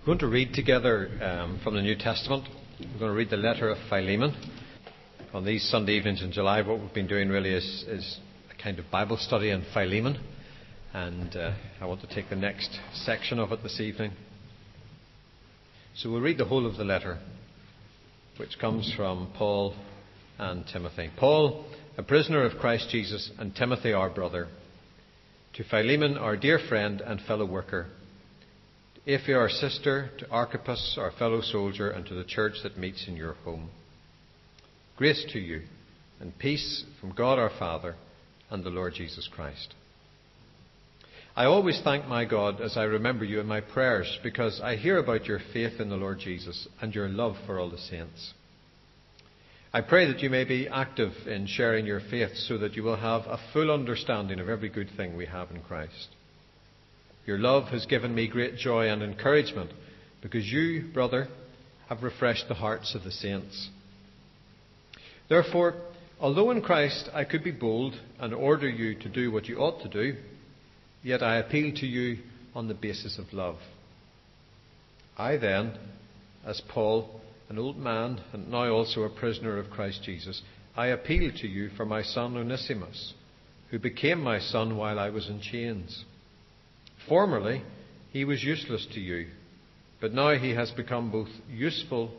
We're going to read together um, from the New Testament. We're going to read the letter of Philemon. On these Sunday evenings in July, what we've been doing really is, is a kind of Bible study on Philemon. And uh, I want to take the next section of it this evening. So we'll read the whole of the letter, which comes from Paul and Timothy. Paul, a prisoner of Christ Jesus, and Timothy, our brother. To Philemon, our dear friend and fellow worker Apphia, our sister, to Archippus, our fellow soldier, and to the church that meets in your home. Grace to you, and peace from God our Father and the Lord Jesus Christ. I always thank my God as I remember you in my prayers, because I hear about your faith in the Lord Jesus and your love for all the saints. I pray that you may be active in sharing your faith so that you will have a full understanding of every good thing we have in Christ. Your love has given me great joy and encouragement because you, brother, have refreshed the hearts of the saints. Therefore, although in Christ I could be bold and order you to do what you ought to do, yet I appeal to you on the basis of love. I then, as Paul, an old man and now also a prisoner of Christ Jesus, I appeal to you for my son Onesimus, who became my son while I was in chains. Formerly, he was useless to you, but now he has become both useful,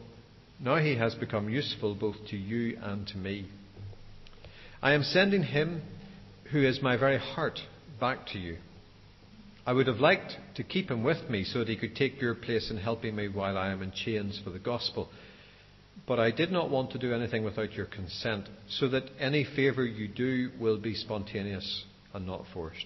now he has become useful both to you and to me. I am sending him who is my very heart back to you. I would have liked to keep him with me so that he could take your place in helping me while I am in chains for the gospel. But I did not want to do anything without your consent, so that any favour you do will be spontaneous and not forced.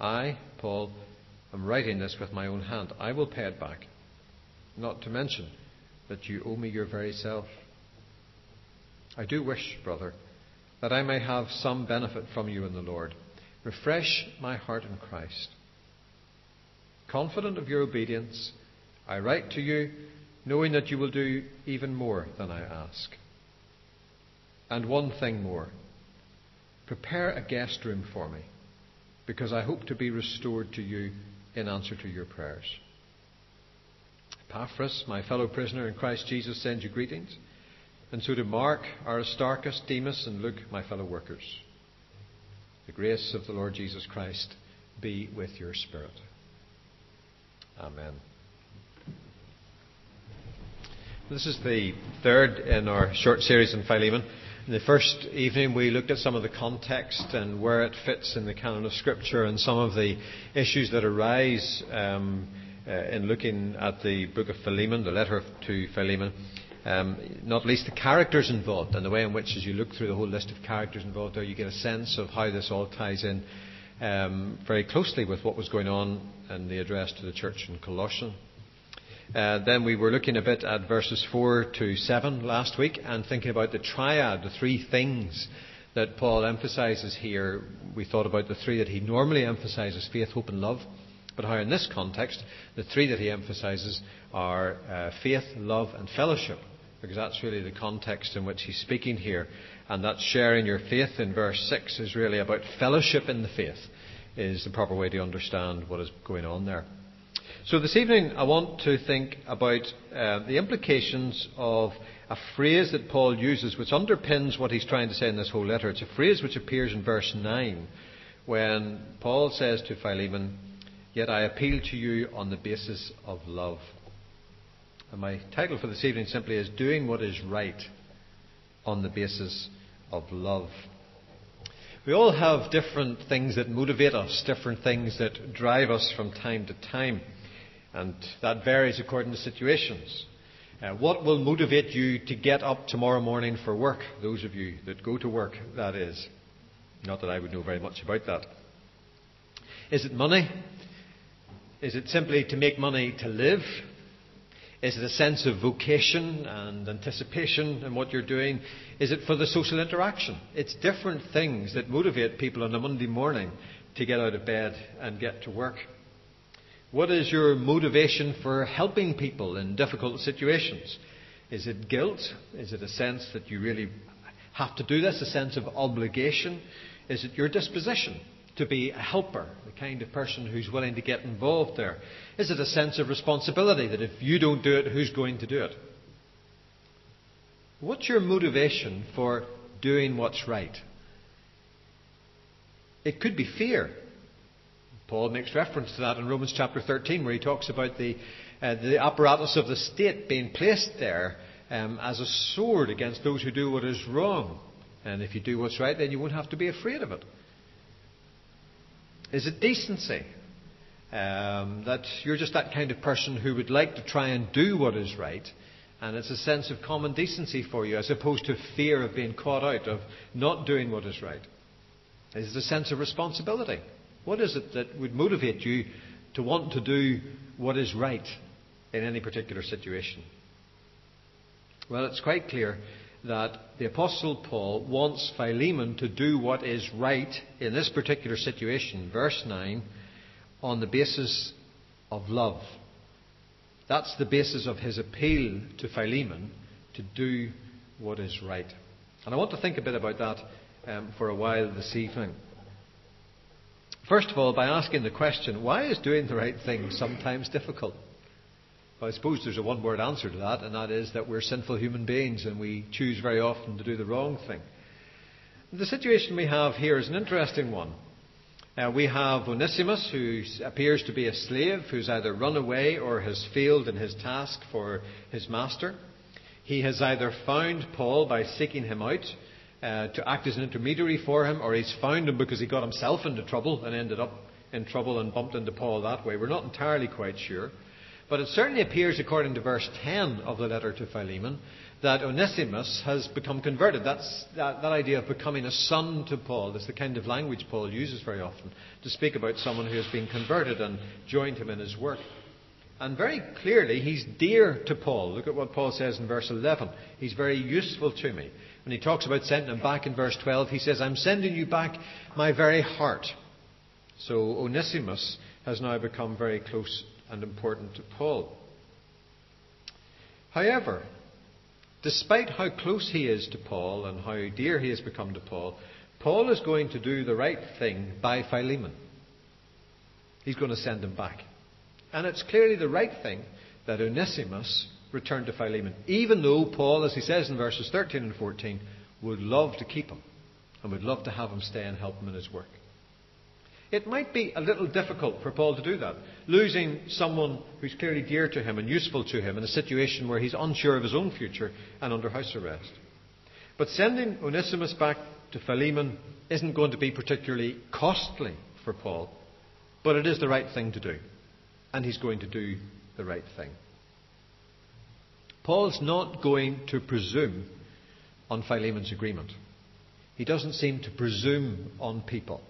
I, Paul, am writing this with my own hand. I will pay it back. Not to mention that you owe me your very self. I do wish, brother, that I may have some benefit from you in the Lord. Refresh my heart in Christ. Confident of your obedience, I write to you, knowing that you will do even more than I ask. And one thing more prepare a guest room for me because I hope to be restored to you in answer to your prayers. Epaphras, my fellow prisoner in Christ Jesus, sends you greetings, and so do Mark, Aristarchus, Demas, and Luke, my fellow workers. The grace of the Lord Jesus Christ be with your spirit. Amen. This is the third in our short series on Philemon. In the first evening, we looked at some of the context and where it fits in the canon of Scripture and some of the issues that arise um, uh, in looking at the book of Philemon, the letter to Philemon. Um, not least the characters involved and the way in which, as you look through the whole list of characters involved there, you get a sense of how this all ties in um, very closely with what was going on in the address to the church in Colossians. Uh, then we were looking a bit at verses 4 to 7 last week and thinking about the triad, the three things that Paul emphasizes here. We thought about the three that he normally emphasizes faith, hope, and love. But how, in this context, the three that he emphasizes are uh, faith, love, and fellowship, because that's really the context in which he's speaking here. And that sharing your faith in verse 6 is really about fellowship in the faith, is the proper way to understand what is going on there. So this evening I want to think about uh, the implications of a phrase that Paul uses which underpins what he's trying to say in this whole letter. It's a phrase which appears in verse 9 when Paul says to Philemon, Yet I appeal to you on the basis of love. And my title for this evening simply is Doing What Is Right on the Basis of Love. We all have different things that motivate us, different things that drive us from time to time. And that varies according to situations. Uh, what will motivate you to get up tomorrow morning for work? Those of you that go to work, that is. Not that I would know very much about that. Is it money? Is it simply to make money to live? Is it a sense of vocation and anticipation in what you're doing? Is it for the social interaction? It's different things that motivate people on a Monday morning to get out of bed and get to work. What is your motivation for helping people in difficult situations? Is it guilt? Is it a sense that you really have to do this, a sense of obligation? Is it your disposition to be a helper, the kind of person who's willing to get involved there? Is it a sense of responsibility that if you don't do it, who's going to do it? What's your motivation for doing what's right? It could be fear. Paul makes reference to that in Romans chapter 13, where he talks about the, uh, the apparatus of the state being placed there um, as a sword against those who do what is wrong. And if you do what's right, then you won't have to be afraid of it. Is it decency? Um, that you're just that kind of person who would like to try and do what is right, and it's a sense of common decency for you as opposed to fear of being caught out, of not doing what is right. Is it a sense of responsibility? What is it that would motivate you to want to do what is right in any particular situation? Well, it's quite clear that the Apostle Paul wants Philemon to do what is right in this particular situation, verse 9, on the basis of love. That's the basis of his appeal to Philemon to do what is right. And I want to think a bit about that um, for a while this evening. First of all, by asking the question, why is doing the right thing sometimes difficult? Well, I suppose there's a one word answer to that, and that is that we're sinful human beings and we choose very often to do the wrong thing. The situation we have here is an interesting one. Uh, we have Onesimus, who appears to be a slave, who's either run away or has failed in his task for his master. He has either found Paul by seeking him out uh, to act as an intermediary for him, or he's found him because he got himself into trouble and ended up in trouble and bumped into Paul that way. We're not entirely quite sure. But it certainly appears, according to verse 10 of the letter to Philemon, that Onesimus has become converted. That's that, that, idea of becoming a son to Paul. That's the kind of language Paul uses very often to speak about someone who has been converted and joined him in his work. And very clearly, he's dear to Paul. Look at what Paul says in verse 11. He's very useful to me. When he talks about sending him back in verse 12, he says, I'm sending you back my very heart. So Onesimus has now become very close and important to Paul. However, despite how close he is to Paul and how dear he has become to Paul, Paul is going to do the right thing by Philemon. He's going to send him back. And it's clearly the right thing that Onesimus return to Philemon, even though Paul, as he says in verses 13 and 14, would love to keep him and would love to have him stay and help him in his work. It might be a little difficult for Paul to do that, losing someone who's clearly dear to him and useful to him in a situation where he's unsure of his own future and under house arrest. But sending Onesimus back to Philemon isn't going to be particularly costly for Paul, but it is the right thing to do. And he's going to do the right thing. Paul's not going to presume on Philemon's agreement. He doesn't seem to presume on people.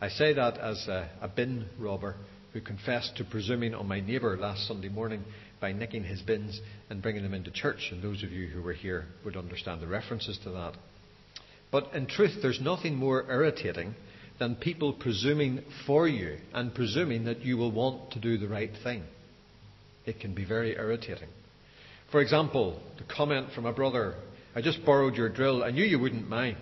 I say that as a, a bin robber who confessed to presuming on my neighbour last Sunday morning by nicking his bins and bringing them into church. And those of you who were here would understand the references to that. But in truth, there's nothing more irritating than people presuming for you and presuming that you will want to do the right thing. It can be very irritating. For example, the comment from a brother, I just borrowed your drill. I knew you wouldn't mind.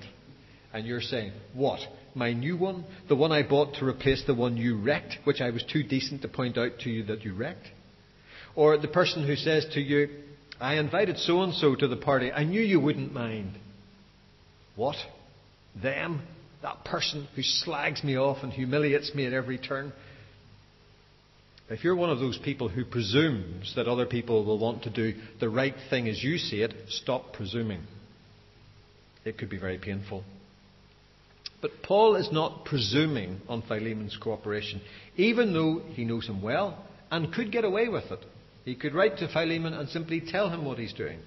And you're saying, What? my new one, the one I bought to replace the one you wrecked, which I was too decent to point out to you that you wrecked? Or the person who says to you, I invited so and so to the party, I knew you wouldn't mind. What? Them? That person who slags me off and humiliates me at every turn? If you're one of those people who presumes that other people will want to do the right thing as you see it, stop presuming. It could be very painful. But Paul is not presuming on Philemon's cooperation, even though he knows him well and could get away with it. He could write to Philemon and simply tell him what he's doing.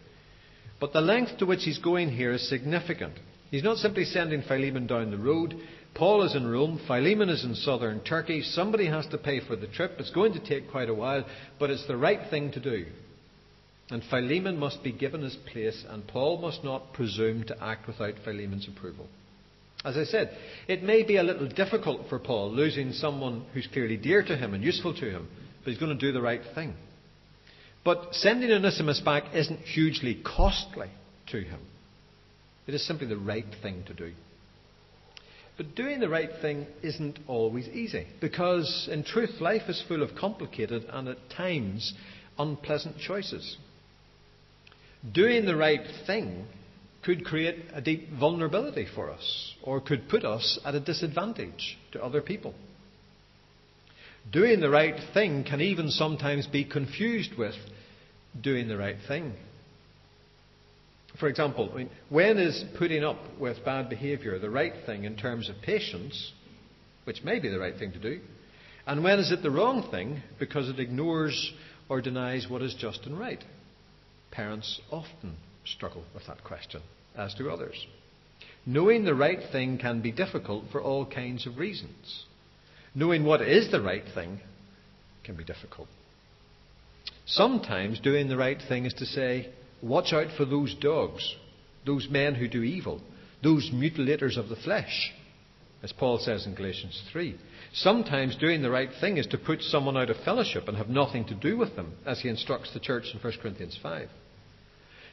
But the length to which he's going here is significant. He's not simply sending Philemon down the road, Paul is in Rome, Philemon is in southern Turkey. Somebody has to pay for the trip. It's going to take quite a while, but it's the right thing to do. And Philemon must be given his place, and Paul must not presume to act without Philemon's approval. As I said, it may be a little difficult for Paul losing someone who's clearly dear to him and useful to him, but he's going to do the right thing. But sending Onesimus back isn't hugely costly to him. It is simply the right thing to do. But doing the right thing isn't always easy, because in truth, life is full of complicated and at times unpleasant choices. Doing the right thing could create a deep vulnerability for us, or could put us at a disadvantage to other people. Doing the right thing can even sometimes be confused with doing the right thing. For example, I mean, when is putting up with bad behaviour the right thing in terms of patience, which may be the right thing to do, and when is it the wrong thing because it ignores or denies what is just and right? Parents often struggle with that question, as do others. Knowing the right thing can be difficult for all kinds of reasons. Knowing what is the right thing can be difficult. Sometimes doing the right thing is to say, watch out for those dogs, those men who do evil, those mutilators of the flesh, as Paul says in Galatians 3. Sometimes doing the right thing is to put someone out of fellowship and have nothing to do with them, as he instructs the church in 1 Corinthians 5.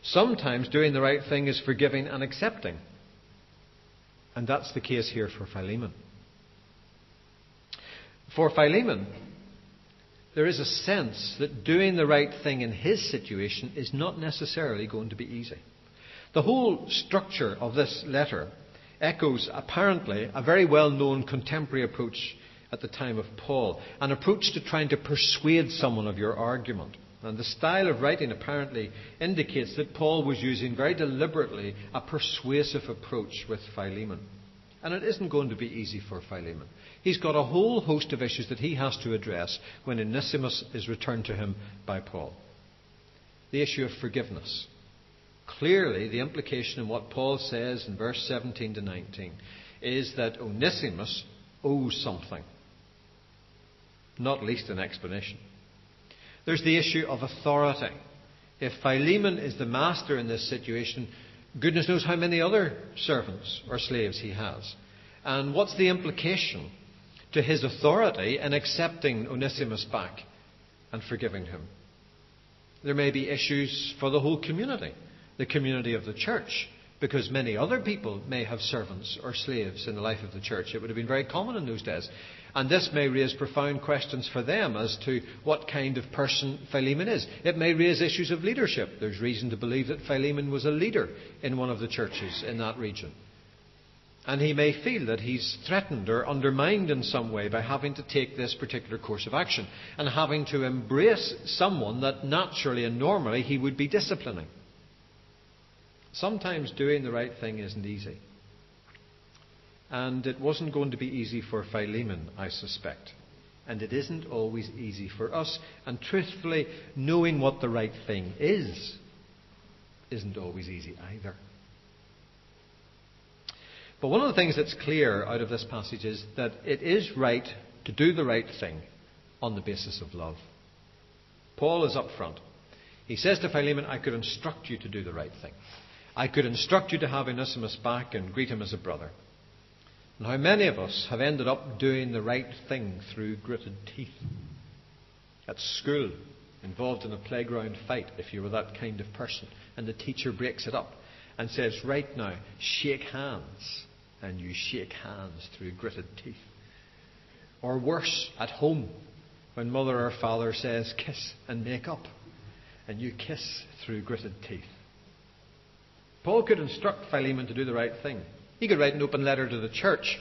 Sometimes doing the right thing is forgiving and accepting. And that's the case here for Philemon. For Philemon, there is a sense that doing the right thing in his situation is not necessarily going to be easy. The whole structure of this letter echoes apparently a very well known contemporary approach at the time of Paul, an approach to trying to persuade someone of your argument. And the style of writing apparently indicates that Paul was using very deliberately a persuasive approach with Philemon. And it isn't going to be easy for Philemon. He's got a whole host of issues that he has to address when Onesimus is returned to him by Paul. The issue of forgiveness. Clearly, the implication in what Paul says in verse 17 to 19 is that Onesimus owes something, not least an explanation. There's the issue of authority. If Philemon is the master in this situation, goodness knows how many other servants or slaves he has. And what's the implication to his authority in accepting Onesimus back and forgiving him? There may be issues for the whole community, the community of the church, because many other people may have servants or slaves in the life of the church. It would have been very common in those days. And this may raise profound questions for them as to what kind of person Philemon is. It may raise issues of leadership. There's reason to believe that Philemon was a leader in one of the churches in that region. And he may feel that he's threatened or undermined in some way by having to take this particular course of action and having to embrace someone that naturally and normally he would be disciplining. Sometimes doing the right thing isn't easy. And it wasn't going to be easy for Philemon, I suspect. And it isn't always easy for us. And truthfully, knowing what the right thing is isn't always easy either. But one of the things that's clear out of this passage is that it is right to do the right thing on the basis of love. Paul is up front. He says to Philemon, I could instruct you to do the right thing. I could instruct you to have Onesimus back and greet him as a brother. And how many of us have ended up doing the right thing through gritted teeth? At school, involved in a playground fight, if you were that kind of person, and the teacher breaks it up and says, Right now, shake hands and you shake hands through gritted teeth. Or worse, at home, when mother or father says, kiss and make up, and you kiss through gritted teeth. Paul could instruct Philemon to do the right thing. He could write an open letter to the church,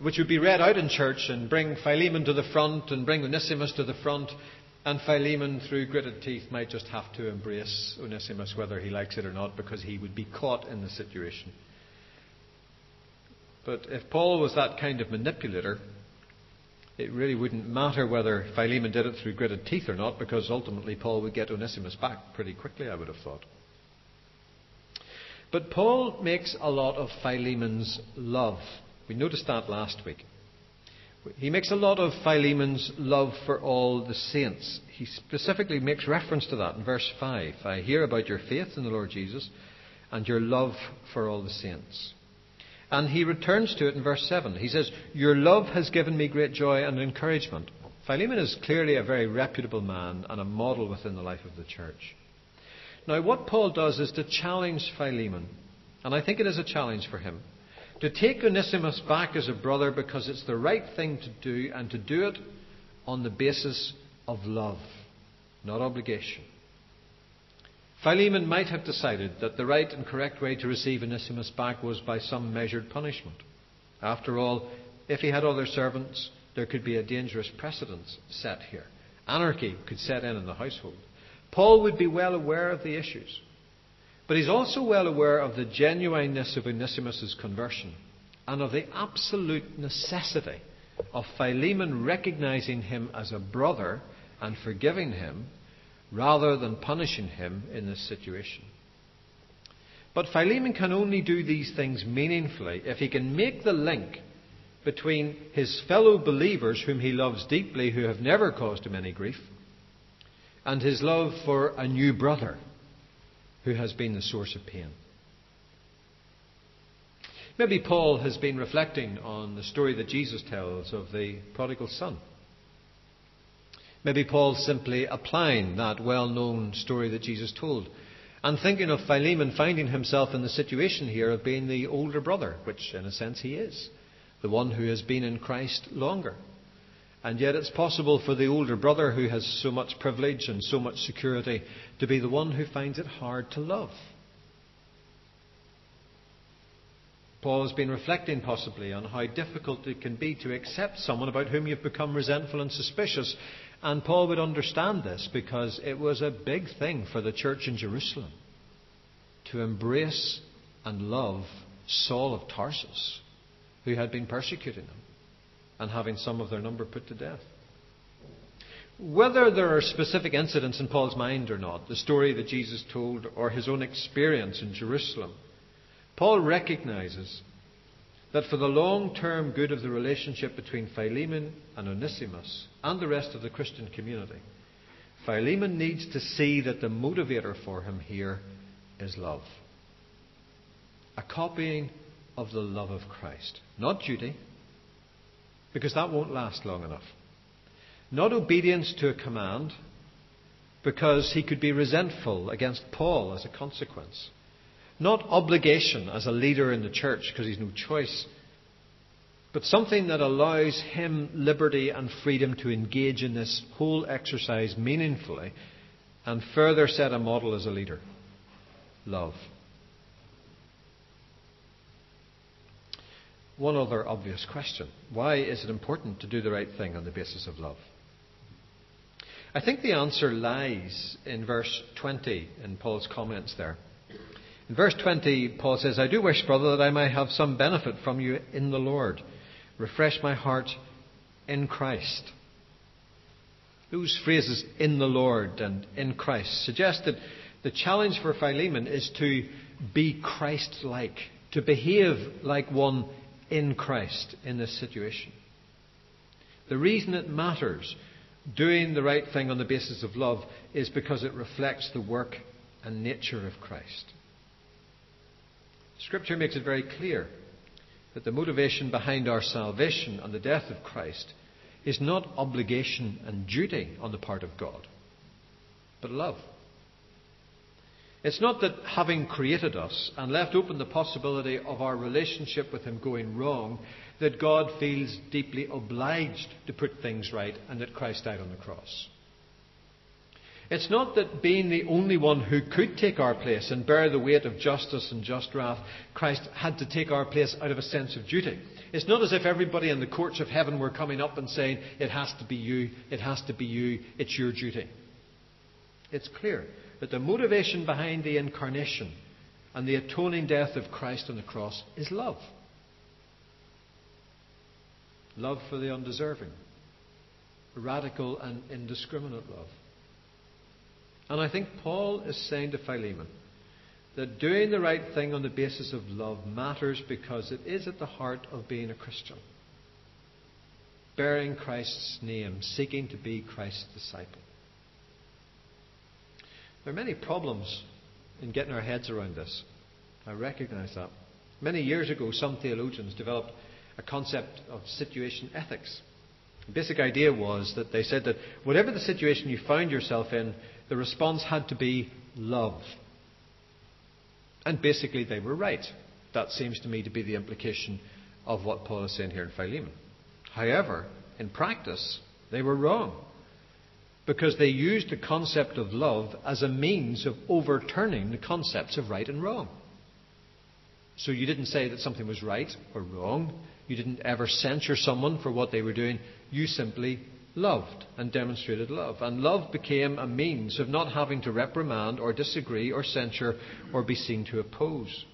which would be read out in church and bring Philemon to the front and bring Onesimus to the front. And Philemon, through gritted teeth, might just have to embrace Onesimus whether he likes it or not because he would be caught in the situation. But if Paul was that kind of manipulator, it really wouldn't matter whether Philemon did it through gritted teeth or not, because ultimately Paul would get Onesimus back pretty quickly, I would have thought. But Paul makes a lot of Philemon's love We noticed that last week. He makes a lot of Philemon's love for all the saints. He specifically makes reference to that in verse 5. I hear about your faith in the Lord Jesus and your love for all the saints. And he returns to it in verse 7. He says, Your love has given me great joy and encouragement. Philemon is clearly a very reputable man and a model within the life of the church. Now, what Paul does is to challenge Philemon, and I think it is a challenge for him, to take Onesimus back as a brother because it's the right thing to do and to do it on the basis of love, not obligation. Philemon might have decided that the right and correct way to receive Onesimus back was by some measured punishment. After all, if he had other servants, there could be a dangerous precedent set here. Anarchy could set in in the household. Paul would be well aware of the issues, but he's also well aware of the genuineness of Onesimus' conversion and of the absolute necessity of Philemon recognizing him as a brother and forgiving him rather than punishing him in this situation. But Philemon can only do these things meaningfully if he can make the link between his fellow believers, whom he loves deeply, who have never caused him any grief, and his love for a new brother who has been the source of pain. Maybe Paul has been reflecting on the story that Jesus tells of the prodigal son. Maybe Paul's simply applying that well known story that Jesus told and thinking of Philemon finding himself in the situation here of being the older brother, which in a sense he is, the one who has been in Christ longer. And yet it's possible for the older brother who has so much privilege and so much security to be the one who finds it hard to love. Paul has been reflecting possibly on how difficult it can be to accept someone about whom you've become resentful and suspicious and Paul would understand this because it was a big thing for the church in Jerusalem to embrace and love Saul of Tarsus, who had been persecuting them and having some of their number put to death. Whether there are specific incidents in Paul's mind or not, the story that Jesus told or his own experience in Jerusalem, Paul recognizes that for the long term good of the relationship between Philemon and Onesimus and the rest of the Christian community, Philemon needs to see that the motivator for him here is love. A copying of the love of Christ. Not duty, because that won't last long enough. Not obedience to a command, because he could be resentful against Paul as a consequence. Not obligation as a leader in the church because he's no choice, but something that allows him liberty and freedom to engage in this whole exercise meaningfully and further set a model as a leader love. One other obvious question why is it important to do the right thing on the basis of love? I think the answer lies in verse 20 in Paul's comments there. In verse 20, Paul says, I do wish, brother, that I may have some benefit from you in the Lord. Refresh my heart in Christ. Those phrases, in the Lord and in Christ, suggest that the challenge for Philemon is to be Christ like, to behave like one in Christ in this situation. The reason it matters, doing the right thing on the basis of love, is because it reflects the work and nature of Christ. Scripture makes it very clear that the motivation behind our salvation and the death of Christ is not obligation and duty on the part of God, but love. It's not that having created us and left open the possibility of our relationship with Him going wrong, that God feels deeply obliged to put things right and that Christ died on the cross. It's not that being the only one who could take our place and bear the weight of justice and just wrath, Christ had to take our place out of a sense of duty. It's not as if everybody in the courts of heaven were coming up and saying, It has to be you, it has to be you, it's your duty. It's clear that the motivation behind the incarnation and the atoning death of Christ on the cross is love. Love for the undeserving. Radical and indiscriminate love. And I think Paul is saying to Philemon that doing the right thing on the basis of love matters because it is at the heart of being a Christian. Bearing Christ's name, seeking to be Christ's disciple. There are many problems in getting our heads around this. I recognize that. Many years ago, some theologians developed a concept of situation ethics. The basic idea was that they said that whatever the situation you found yourself in, the response had to be love. And basically, they were right. That seems to me to be the implication of what Paul is saying here in Philemon. However, in practice, they were wrong because they used the concept of love as a means of overturning the concepts of right and wrong. So you didn't say that something was right or wrong. You didn't ever censure someone for what they were doing. You simply loved and demonstrated love. And love became a means of not having to reprimand or disagree or censure or be seen to oppose.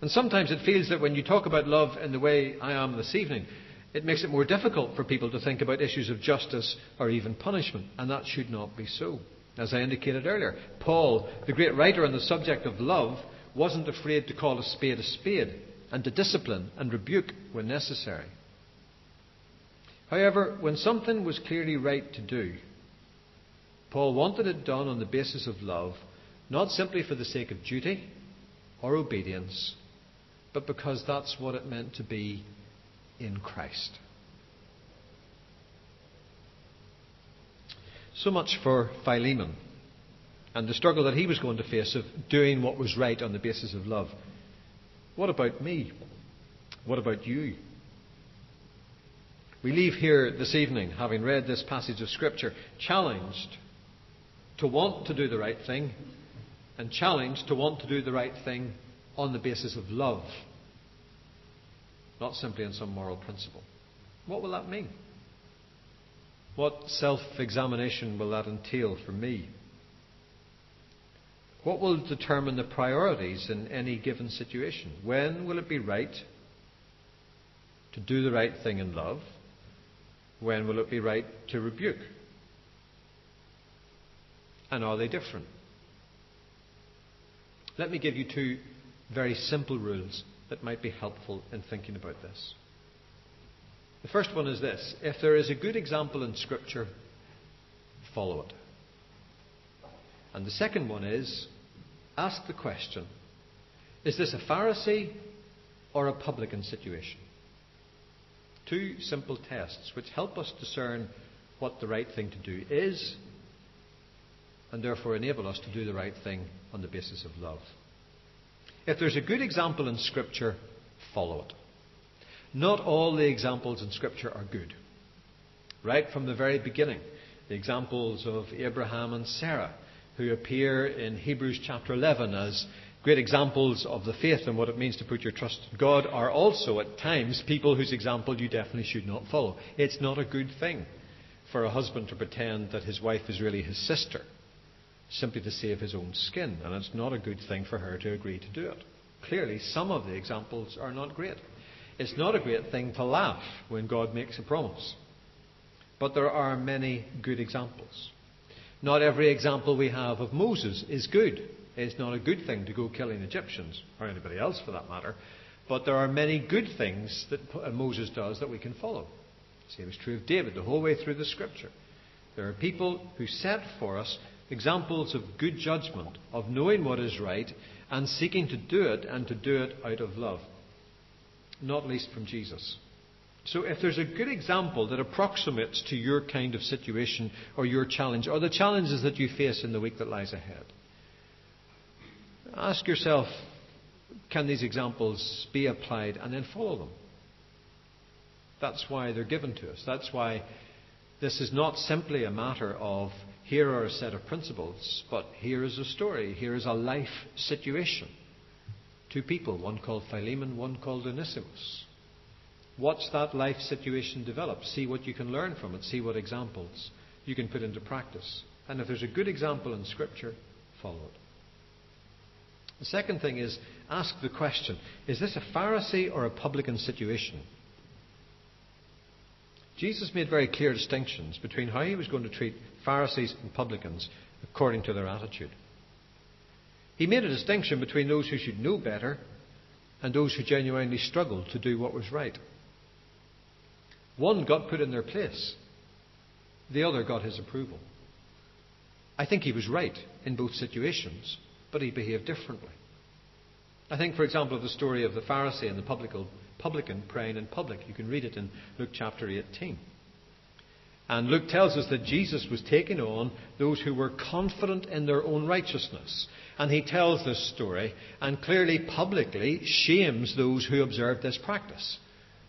And sometimes it feels that when you talk about love in the way I am this evening, it makes it more difficult for people to think about issues of justice or even punishment. And that should not be so. As I indicated earlier, Paul, the great writer on the subject of love, wasn't afraid to call a spade a spade and to discipline and rebuke when necessary. However, when something was clearly right to do, Paul wanted it done on the basis of love, not simply for the sake of duty or obedience, but because that's what it meant to be in Christ. So much for Philemon and the struggle that he was going to face of doing what was right on the basis of love. What about me? What about you? We leave here this evening, having read this passage of Scripture, challenged to want to do the right thing and challenged to want to do the right thing on the basis of love, not simply on some moral principle. What will that mean? What self examination will that entail for me? What will determine the priorities in any given situation? When will it be right to do the right thing in love? When will it be right to rebuke? And are they different? Let me give you two very simple rules that might be helpful in thinking about this. The first one is this if there is a good example in Scripture, follow it. And the second one is ask the question is this a Pharisee or a publican situation? Two simple tests which help us discern what the right thing to do is and therefore enable us to do the right thing on the basis of love. If there's a good example in Scripture, follow it. Not all the examples in Scripture are good. Right from the very beginning, the examples of Abraham and Sarah, who appear in Hebrews chapter 11 as great examples of the faith and what it means to put your trust in God are also at times people whose example you definitely should not follow. It's not a good thing for a husband to pretend that his wife is really his sister simply to save his own skin, and it's not a good thing for her to agree to do it. Clearly, some of the examples are not great. It's not a great thing to laugh when God makes a promise. But there are many good examples. Not every example we have of Moses is good. It's not a good thing to go killing Egyptians, or anybody else for that matter. But there are many good things that uh, Moses does that we can follow. Same is true of David the whole way through the scripture. There are people who set for us examples of good judgment, of knowing what is right, and seeking to do it, and to do it out of love. Not least from Jesus. So, if there's a good example that approximates to your kind of situation or your challenge, or the challenges that you face in the week that lies ahead, Ask yourself can these examples be applied and then follow them? That's why they're given to us. That's why this is not simply a matter of here are a set of principles, but here is a story, here is a life situation. Two people, one called Philemon, one called Onesimus. Watch that life situation develop. See what you can learn from it. See what examples you can put into practice. And if there's a good example in Scripture, follow it. The second thing is ask the question is this a Pharisee or a publican situation? Jesus made very clear distinctions between how he was going to treat Pharisees and publicans according to their attitude. He made a distinction between those who should know better and those who genuinely struggled to do what was right. One got put in their place, the other got his approval. I think he was right in both situations, but he behaved differently. I think, for example, of the story of the Pharisee and the publican praying in public. You can read it in Luke chapter 18. And Luke tells us that Jesus was taking on those who were confident in their own righteousness. And he tells this story and clearly publicly shames those who observed this practice.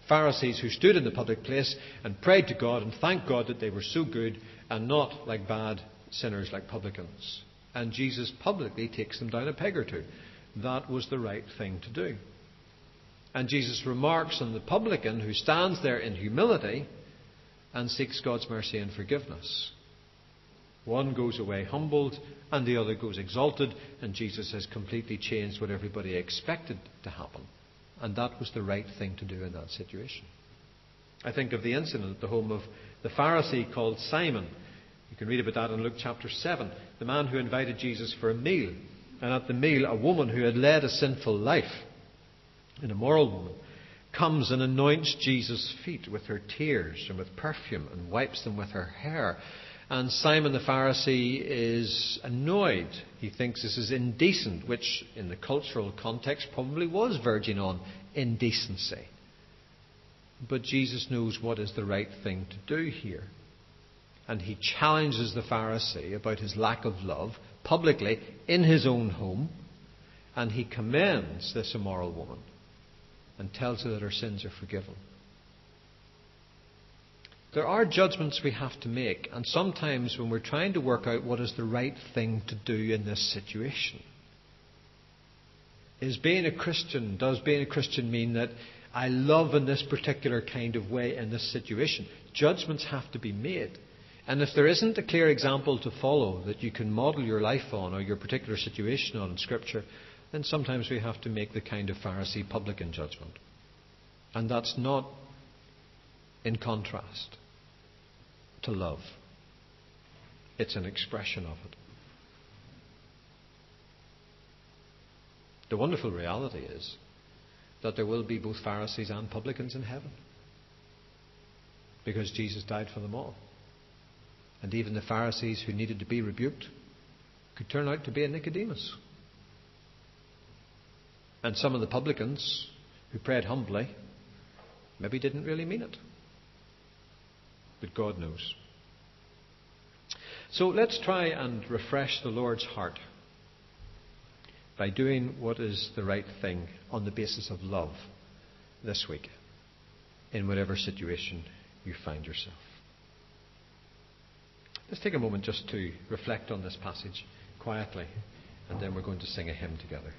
Pharisees who stood in the public place and prayed to God and thanked God that they were so good and not like bad sinners like publicans. And Jesus publicly takes them down a peg or two. That was the right thing to do. And Jesus remarks on the publican who stands there in humility and seeks God's mercy and forgiveness. One goes away humbled and the other goes exalted, and Jesus has completely changed what everybody expected to happen. And that was the right thing to do in that situation. I think of the incident at the home of the Pharisee called Simon. You can read about that in Luke chapter 7. The man who invited Jesus for a meal. And at the meal, a woman who had led a sinful life, an immoral woman, comes and anoints Jesus' feet with her tears and with perfume and wipes them with her hair. And Simon the Pharisee is annoyed. He thinks this is indecent, which in the cultural context probably was verging on indecency. But Jesus knows what is the right thing to do here. And he challenges the Pharisee about his lack of love publicly in his own home. And he commends this immoral woman and tells her that her sins are forgiven. There are judgments we have to make, and sometimes when we're trying to work out what is the right thing to do in this situation, is being a Christian, does being a Christian mean that I love in this particular kind of way in this situation? Judgments have to be made. And if there isn't a clear example to follow that you can model your life on or your particular situation on in Scripture, then sometimes we have to make the kind of Pharisee publican judgment. And that's not in contrast to love. It's an expression of it. The wonderful reality is that there will be both Pharisees and publicans in heaven because Jesus died for them all. And even the Pharisees who needed to be rebuked could turn out to be a Nicodemus. And some of the publicans who prayed humbly maybe didn't really mean it but God knows. So let's try and refresh the Lord's heart by doing what is the right thing on the basis of love this week in whatever situation you find yourself. Let's take a moment just to reflect on this passage quietly, and then we're going to sing a hymn together.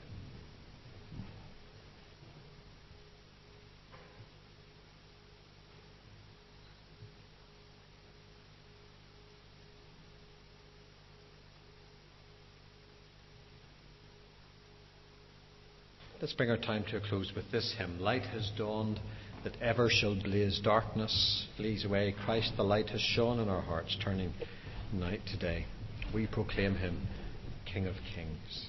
Let's bring our time to a close with this hymn Light has dawned that ever shall blaze darkness, flees away. Christ the light has shone in our hearts, turning night to day. We proclaim him King of Kings.